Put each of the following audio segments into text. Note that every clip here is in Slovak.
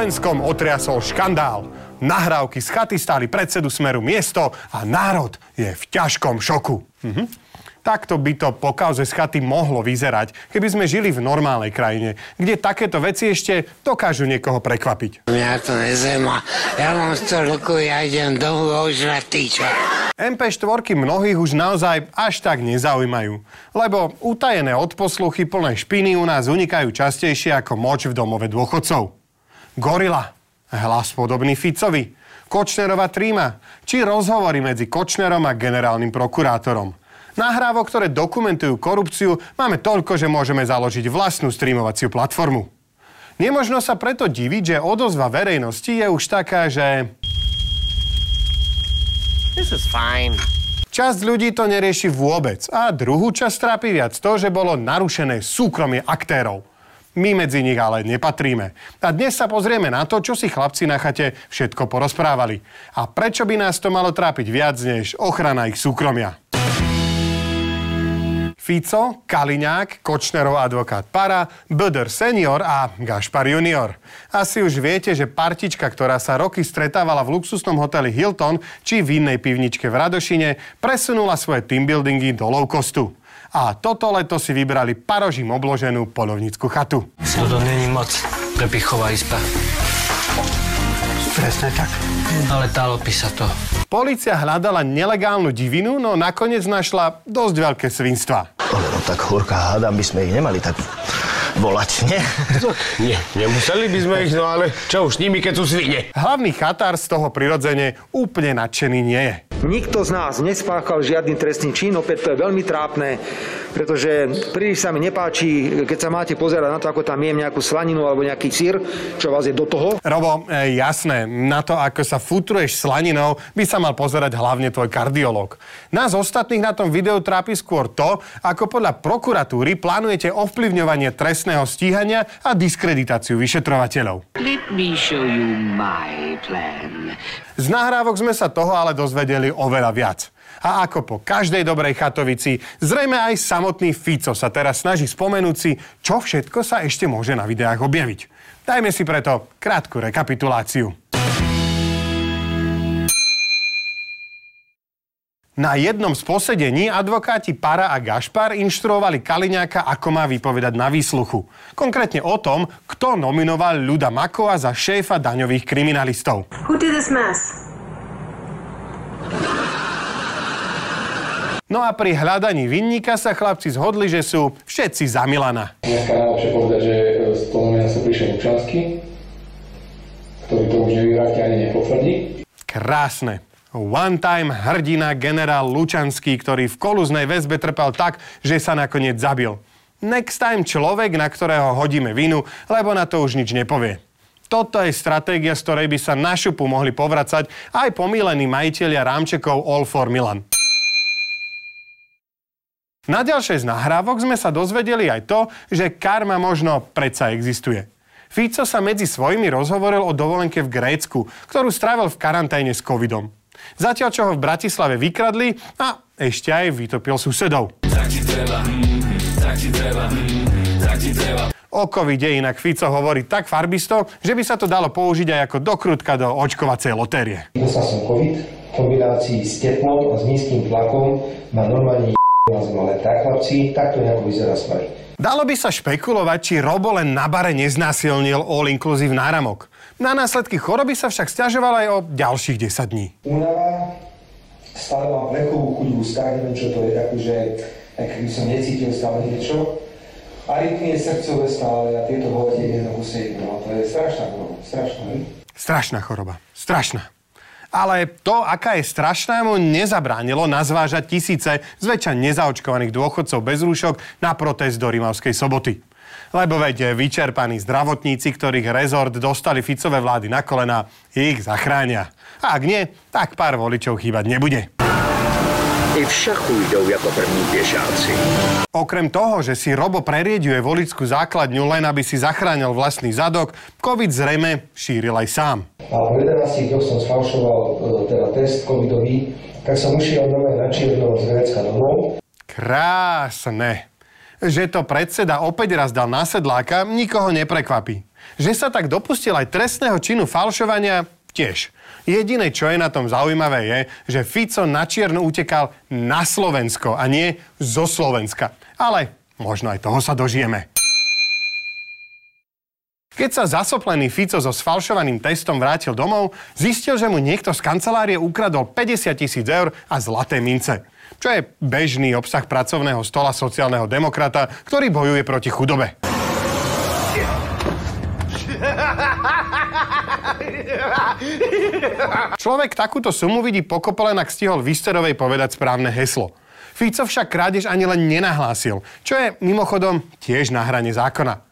Slovenskom otriasol škandál. Nahrávky z chaty stáli predsedu Smeru miesto a národ je v ťažkom šoku. Mhm. Takto by to po kauze z chaty mohlo vyzerať, keby sme žili v normálnej krajine, kde takéto veci ešte dokážu niekoho prekvapiť. Mňa to nezaujíma. Ja mám 100 rokov, ja idem domov ožrať týča. MP4 mnohých už naozaj až tak nezaujímajú, lebo utajené odposluchy plné špiny u nás unikajú častejšie ako moč v domove dôchodcov. Gorila, hlas podobný Ficovi, Kočnerová tríma, či rozhovory medzi Kočnerom a generálnym prokurátorom. Nahrávok, ktoré dokumentujú korupciu, máme toľko, že môžeme založiť vlastnú streamovaciu platformu. Nemožno sa preto diviť, že odozva verejnosti je už taká, že... This is fine. Časť ľudí to nerieši vôbec a druhú časť trápi viac to, že bolo narušené súkromie aktérov. My medzi nich ale nepatríme. A dnes sa pozrieme na to, čo si chlapci na chate všetko porozprávali. A prečo by nás to malo trápiť viac než ochrana ich súkromia. Fico, Kaliňák, Kočnerov advokát Para, Böder senior a Gašpar junior. Asi už viete, že partička, ktorá sa roky stretávala v luxusnom hoteli Hilton či v inej pivničke v Radošine, presunula svoje teambuildingy do low costu. A toto leto si vybrali parožím obloženú polovnickú chatu. To není moc prepichová izba. Presne tak. Ale tálo by sa to. Polícia hľadala nelegálnu divinu, no nakoniec našla dosť veľké svinstva. Ale no tak horká, hádam by sme ich nemali tak volať, nie? Nie, nemuseli by sme ich, no ale čo už s nimi, keď sú svine? Hlavný chatár z toho prirodzene úplne nadšený nie je. Nikto z nás nespáchal žiadny trestný čin, opäť to je veľmi trápne, pretože príliš sa mi nepáči, keď sa máte pozerať na to, ako tam jem nejakú slaninu alebo nejaký sír, čo vás je do toho. Robo, e, jasné, na to, ako sa futruješ slaninou, by sa mal pozerať hlavne tvoj kardiolog. Nás ostatných na tom videu trápi skôr to, ako podľa prokuratúry plánujete ovplyvňovanie trestného stíhania a diskreditáciu vyšetrovateľov. Let me show you my plan. Z nahrávok sme sa toho ale dozvedeli oveľa viac. A ako po každej dobrej chatovici, zrejme aj samotný Fico sa teraz snaží spomenúť si, čo všetko sa ešte môže na videách objaviť. Dajme si preto krátku rekapituláciu. Na jednom z posedení advokáti Para a Gašpar inštruovali Kaliňáka, ako má vypovedať na výsluchu. Konkrétne o tom, kto nominoval Ľuda Makova za šéfa daňových kriminalistov. Who did this mess? No a pri hľadaní vinníka sa chlapci zhodli, že sú všetci za Milana. Dneska najlepšie povedať, že z toho nominácie prišiel Lučanský, ktorý to už nevyvráti ani nepotvrdí. Krásne. One time hrdina generál Lučanský, ktorý v koluznej väzbe trpel tak, že sa nakoniec zabil. Next time človek, na ktorého hodíme vinu, lebo na to už nič nepovie. Toto je stratégia, z ktorej by sa na šupu mohli povracať aj pomílení majiteľia rámčekov All for Milan. Na ďalšej z nahrávok sme sa dozvedeli aj to, že karma možno predsa existuje. Fico sa medzi svojimi rozhovoril o dovolenke v Grécku, ktorú strávil v karanténe s covidom. Zatiaľ, čo ho v Bratislave vykradli a ešte aj vytopil susedov. O covide inak Fico hovorí tak farbisto, že by sa to dalo použiť aj ako dokrutka do očkovacej lotérie. Dostal som COVID v kombinácii s teplom a s nízkym tlakom ma normálne na zem, ale tak chlapci, takto nejako vyzerá smrť. Dalo by sa špekulovať, či Robo len na bare neznásilnil all-inclusive náramok. Na následky choroby sa však stiažoval aj o ďalších 10 dní. Únava, stále mám plechovú chuť v ústach, neviem čo to je, akože, ak by som necítil stále niečo. Arytmie srdcové stále a tieto hovate jedno kuse jedno. To je strašná choroba, strašná. Strašná choroba. Strašná. Ale to, aká je strašná, mu nezabránilo nazvážať tisíce zväčša nezaočkovaných dôchodcov bez rúšok na protest do Rimavskej soboty. Lebo veď vyčerpaní zdravotníci, ktorých rezort dostali Ficové vlády na kolena, ich zachránia. A ak nie, tak pár voličov chýbať nebude. I v šachu jdou jako první pěšáci. Okrem toho, že si Robo prerieďuje voličskú základňu len aby si zachránil vlastný zadok, COVID zrejme šíril aj sám. A po 11 dňoch som sfalšoval e, teda test covidový, tak som ušiel nové na čierno z Grécka domov. Krásne. Že to predseda opäť raz dal na sedláka, nikoho neprekvapí. Že sa tak dopustil aj trestného činu falšovania, tiež. Jediné, čo je na tom zaujímavé, je, že Fico na čierno utekal na Slovensko a nie zo Slovenska. Ale možno aj toho sa dožijeme. Keď sa zasoplený Fico so sfalšovaným testom vrátil domov, zistil, že mu niekto z kancelárie ukradol 50 tisíc eur a zlaté mince. Čo je bežný obsah pracovného stola sociálneho demokrata, ktorý bojuje proti chudobe. Človek takúto sumu vidí pokope len ak stihol Visterovej povedať správne heslo. Fico však krádež ani len nenahlásil, čo je mimochodom tiež na hrane zákona.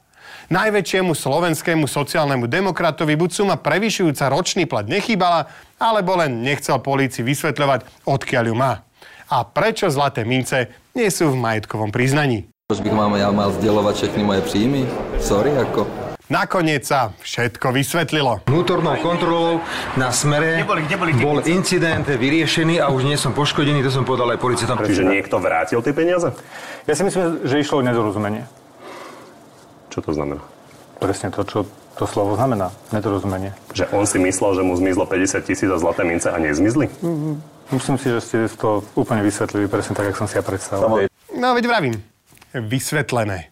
Najväčšiemu slovenskému sociálnemu demokratovi buď suma prevyšujúca ročný plat nechýbala, alebo len nechcel polícii vysvetľovať, odkiaľ ju má. A prečo zlaté mince nie sú v majetkovom priznaní. Proč bych mám, ja mal zdieľovať všechny moje príjmy? Sorry, ako... Nakoniec sa všetko vysvetlilo. Vnútornou kontrolou na smere Kde boli, kde boli bol incident vyriešený a už nie som poškodený, to som povedal aj policiatom. Čiže niekto vrátil tie peniaze? Ja si myslím, že išlo o nedorozumenie. Čo to znamená? Presne to, čo to slovo znamená. Nedorozumenie. Že on si myslel, že mu zmizlo 50 tisíc a zlaté mince a nezmizli? Myslím si, že ste to úplne vysvetlili presne tak, jak som si ja predstavoval. No veď vravím. Vysvetlené.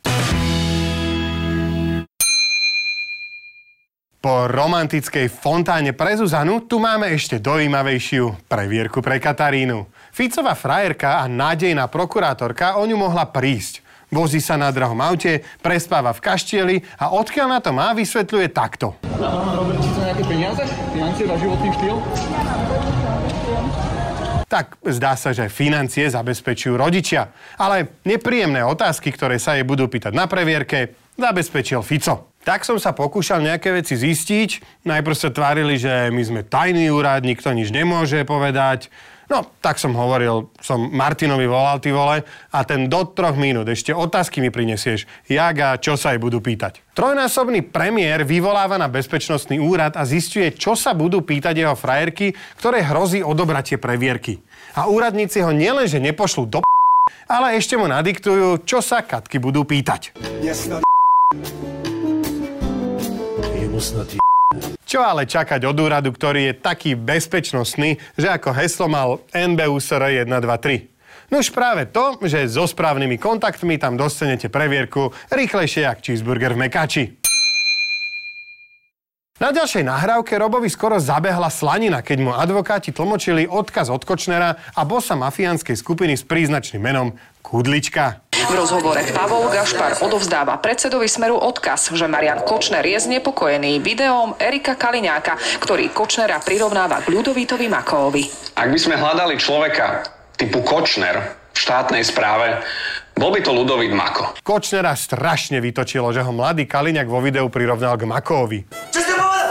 Po romantickej fontáne pre Zuzanu tu máme ešte dojímavejšiu previerku pre Katarínu. Ficová frajerka a nádejná prokurátorka o ňu mohla prísť. Vozí sa na drahom aute, prespáva v kaštieli a odkiaľ na to má, vysvetľuje takto. Robert, či sú nejaké peniaze? Financie na životný štýl? Tak zdá sa, že financie zabezpečujú rodičia. Ale nepríjemné otázky, ktoré sa jej budú pýtať na previerke, zabezpečil Fico. Tak som sa pokúšal nejaké veci zistiť. Najprv sa tvárili, že my sme tajný úrad, nikto nič nemôže povedať. No, tak som hovoril, som Martinovi volal, ty vole, a ten do troch minút ešte otázky mi prinesieš, jak a čo sa jej budú pýtať. Trojnásobný premiér vyvoláva na bezpečnostný úrad a zistuje, čo sa budú pýtať jeho frajerky, ktoré hrozí odobratie previerky. A úradníci ho nielenže nepošlú do ale ešte mu nadiktujú, čo sa katky budú pýtať. Čo ale čakať od úradu, ktorý je taký bezpečnostný, že ako heslo mal NBUSR 123? No už práve to, že so správnymi kontaktmi tam dostanete previerku rýchlejšie jak cheeseburger v Mekači. Na ďalšej nahrávke Robovi skoro zabehla slanina, keď mu advokáti tlmočili odkaz od Kočnera a bossa mafiánskej skupiny s príznačným menom Kudlička. V rozhovore Pavol Gašpar odovzdáva predsedovi Smeru odkaz, že Marian Kočner je znepokojený videom Erika Kaliňáka, ktorý Kočnera prirovnáva k Ľudovítovi Makovi. Ak by sme hľadali človeka typu Kočner v štátnej správe, bol by to Ludovít Mako. Kočnera strašne vytočilo, že ho mladý Kaliňák vo videu prirovnal k Makovi. Čo ste povedal?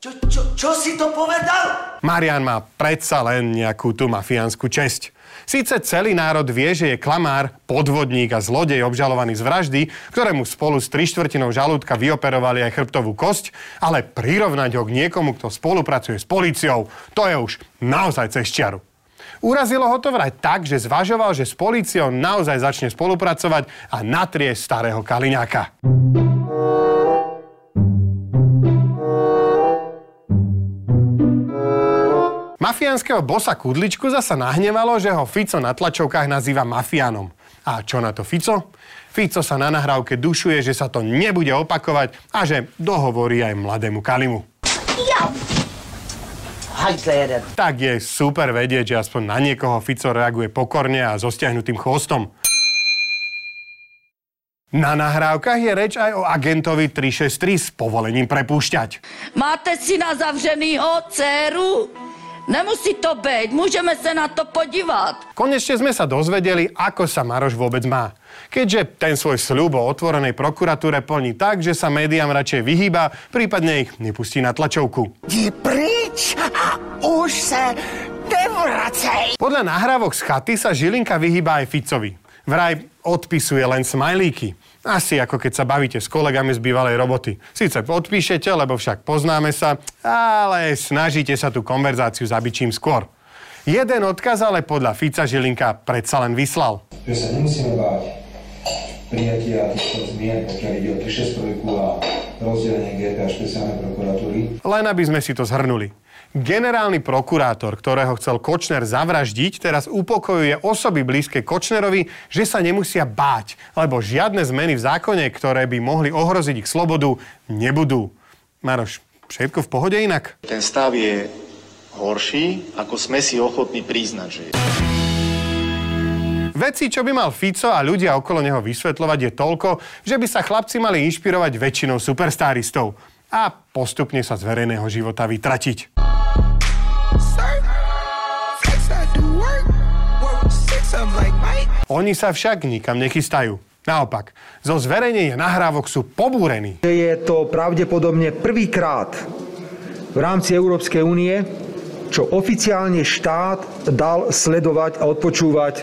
Čo, čo, čo si to povedal? Marian má predsa len nejakú tú mafiánsku česť. Síce celý národ vie, že je klamár, podvodník a zlodej obžalovaný z vraždy, ktorému spolu s trištvrtinou žalúdka vyoperovali aj chrbtovú kosť, ale prirovnať ho k niekomu, kto spolupracuje s policiou, to je už naozaj cez čiaru. Urazilo ho to vraj tak, že zvažoval, že s policiou naozaj začne spolupracovať a natrie starého Kaliňáka. Mafiánskeho bosa Kudličku zasa nahnevalo, že ho Fico na tlačovkách nazýva mafiánom. A čo na to Fico? Fico sa na nahrávke dušuje, že sa to nebude opakovať a že dohovorí aj mladému Kalimu. Ja. Tak je super vedieť, že aspoň na niekoho Fico reaguje pokorne a so stiahnutým chvostom. Na nahrávkach je reč aj o agentovi 363 s povolením prepúšťať. Máte si na zavřenýho dceru? Nemusí to být, můžeme se na to podívat. Konečne sme sa dozvedeli, ako sa Maroš vôbec má. Keďže ten svoj sľub o otvorenej prokuratúre plní tak, že sa médiám radšej vyhýba, prípadne ich nepustí na tlačovku. Jdi pryč a už se nevracej. Podľa nahrávok z chaty sa Žilinka vyhýba aj Ficovi. Vraj odpisuje len smajlíky. Asi ako keď sa bavíte s kolegami z bývalej roboty. Sice odpíšete, lebo však poznáme sa, ale snažíte sa tú konverzáciu zabiť čím skôr. Jeden odkaz ale podľa Fica Žilinka predsa len vyslal. Že sa nemusíme báť prijatia týchto zmien, pokiaľ ide o 363 a rozdelenie GP a špeciálnej prokuratúry. Len aby sme si to zhrnuli. Generálny prokurátor, ktorého chcel Kočner zavraždiť, teraz upokojuje osoby blízke Kočnerovi, že sa nemusia báť, lebo žiadne zmeny v zákone, ktoré by mohli ohroziť ich slobodu, nebudú. Maroš, všetko v pohode inak? Ten stav je horší, ako sme si ochotní priznať, že je. Veci, čo by mal Fico a ľudia okolo neho vysvetľovať, je toľko, že by sa chlapci mali inšpirovať väčšinou superstaristov a postupne sa z verejného života vytratiť. Oni sa však nikam nechystajú. Naopak, zo zverejnenia nahrávok sú pobúrení. Je to pravdepodobne prvýkrát v rámci Európskej únie, čo oficiálne štát dal sledovať a odpočúvať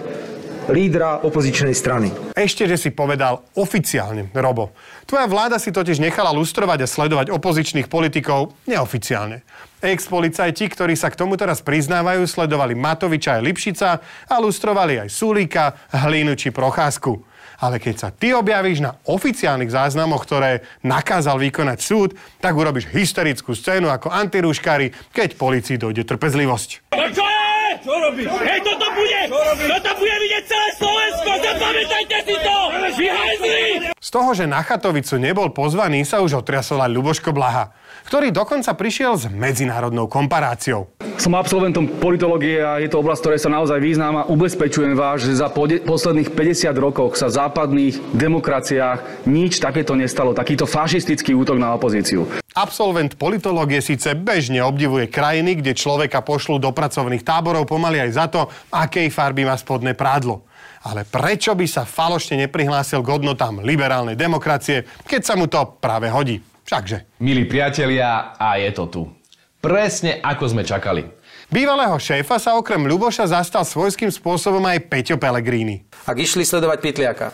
lídra opozičnej strany. Ešte, že si povedal oficiálne, Robo. Tvoja vláda si totiž nechala lustrovať a sledovať opozičných politikov neoficiálne. Ex-policajti, ktorí sa k tomu teraz priznávajú, sledovali Matoviča aj Lipšica a lustrovali aj Sulíka, Hlínu či Procházku. Ale keď sa ty objavíš na oficiálnych záznamoch, ktoré nakázal vykonať súd, tak urobíš hysterickú scénu ako antirúškári, keď policii dojde trpezlivosť. No čo robíš? Hej, toto bude! Toto bude vidieť celé Slovensko! Zapamätajte si to! Vyhajzli! Z toho, že na Chatovicu nebol pozvaný, sa už otriasol aj Ľuboško Blaha, ktorý dokonca prišiel s medzinárodnou komparáciou. Som absolventom politológie a je to oblasť, ktorej sa naozaj význam a ubezpečujem vás, že za posledných 50 rokoch sa v západných demokraciách nič takéto nestalo, takýto fašistický útok na opozíciu. Absolvent politológie síce bežne obdivuje krajiny, kde človeka pošlú do pracovných táborov pomaly aj za to, akej farby má spodné prádlo. Ale prečo by sa falošne neprihlásil k hodnotám liberálnej demokracie, keď sa mu to práve hodí? Všakže. Milí priatelia, a je to tu. Presne ako sme čakali. Bývalého šéfa sa okrem Ľuboša zastal svojským spôsobom aj Peťo Pellegrini. Ak išli sledovať Pytliaka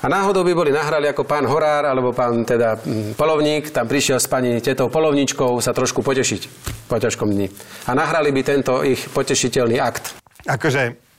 a náhodou by boli nahrali ako pán Horár alebo pán teda mm, Polovník, tam prišiel s pani tetou Polovničkou sa trošku potešiť po ťažkom dni. A nahrali by tento ich potešiteľný akt. Akože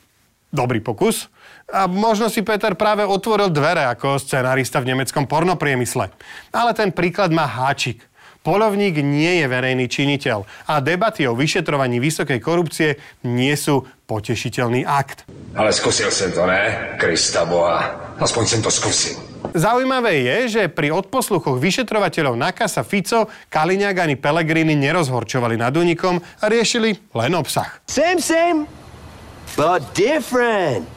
dobrý pokus. A možno si Peter práve otvoril dvere ako scenárista v nemeckom pornopriemysle. Ale ten príklad má háčik. Polovník nie je verejný činiteľ a debaty o vyšetrovaní vysokej korupcie nie sú potešiteľný akt. Ale skúsil som to, ne? Krista Boha. Aspoň som to skúsil. Zaujímavé je, že pri odposluchoch vyšetrovateľov Nakasa Fico, Kaliňák ani Pelegrini nerozhorčovali nad únikom a riešili len obsah. Same, same, but different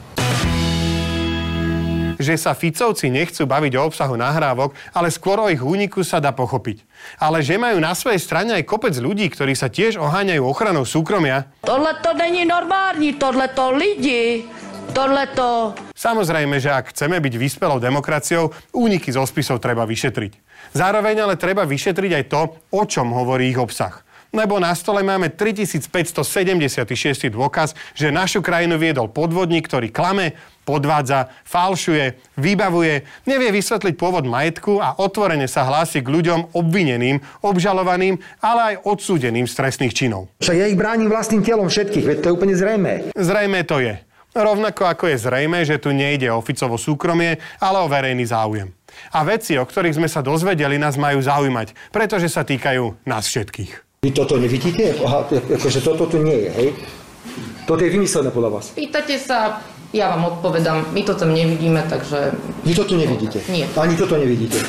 že sa Ficovci nechcú baviť o obsahu nahrávok, ale skôr o ich úniku sa dá pochopiť. Ale že majú na svojej strane aj kopec ľudí, ktorí sa tiež oháňajú ochranou súkromia. Tohle to není normální, tohle to lidi. Tohle to... Samozrejme, že ak chceme byť vyspelou demokraciou, úniky zo spisov treba vyšetriť. Zároveň ale treba vyšetriť aj to, o čom hovorí ich obsah lebo na stole máme 3576 dôkaz, že našu krajinu viedol podvodník, ktorý klame, podvádza, falšuje, vybavuje, nevie vysvetliť pôvod majetku a otvorene sa hlási k ľuďom obvineným, obžalovaným, ale aj odsúdeným z trestných činov. Však ja ich bránim vlastným telom všetkých, veď to je úplne zrejme. Zrejme to je. Rovnako ako je zrejme, že tu nejde o Ficovo súkromie, ale o verejný záujem. A veci, o ktorých sme sa dozvedeli, nás majú zaujímať, pretože sa týkajú nás všetkých. Vy toto nevidíte? Aha, akože toto tu nie je, hej? Toto je vymyslené podľa vás. Pýtate sa, ja vám odpovedám, my toto nevidíme, takže... Vy toto nevidíte? Nie. Ani toto nevidíte?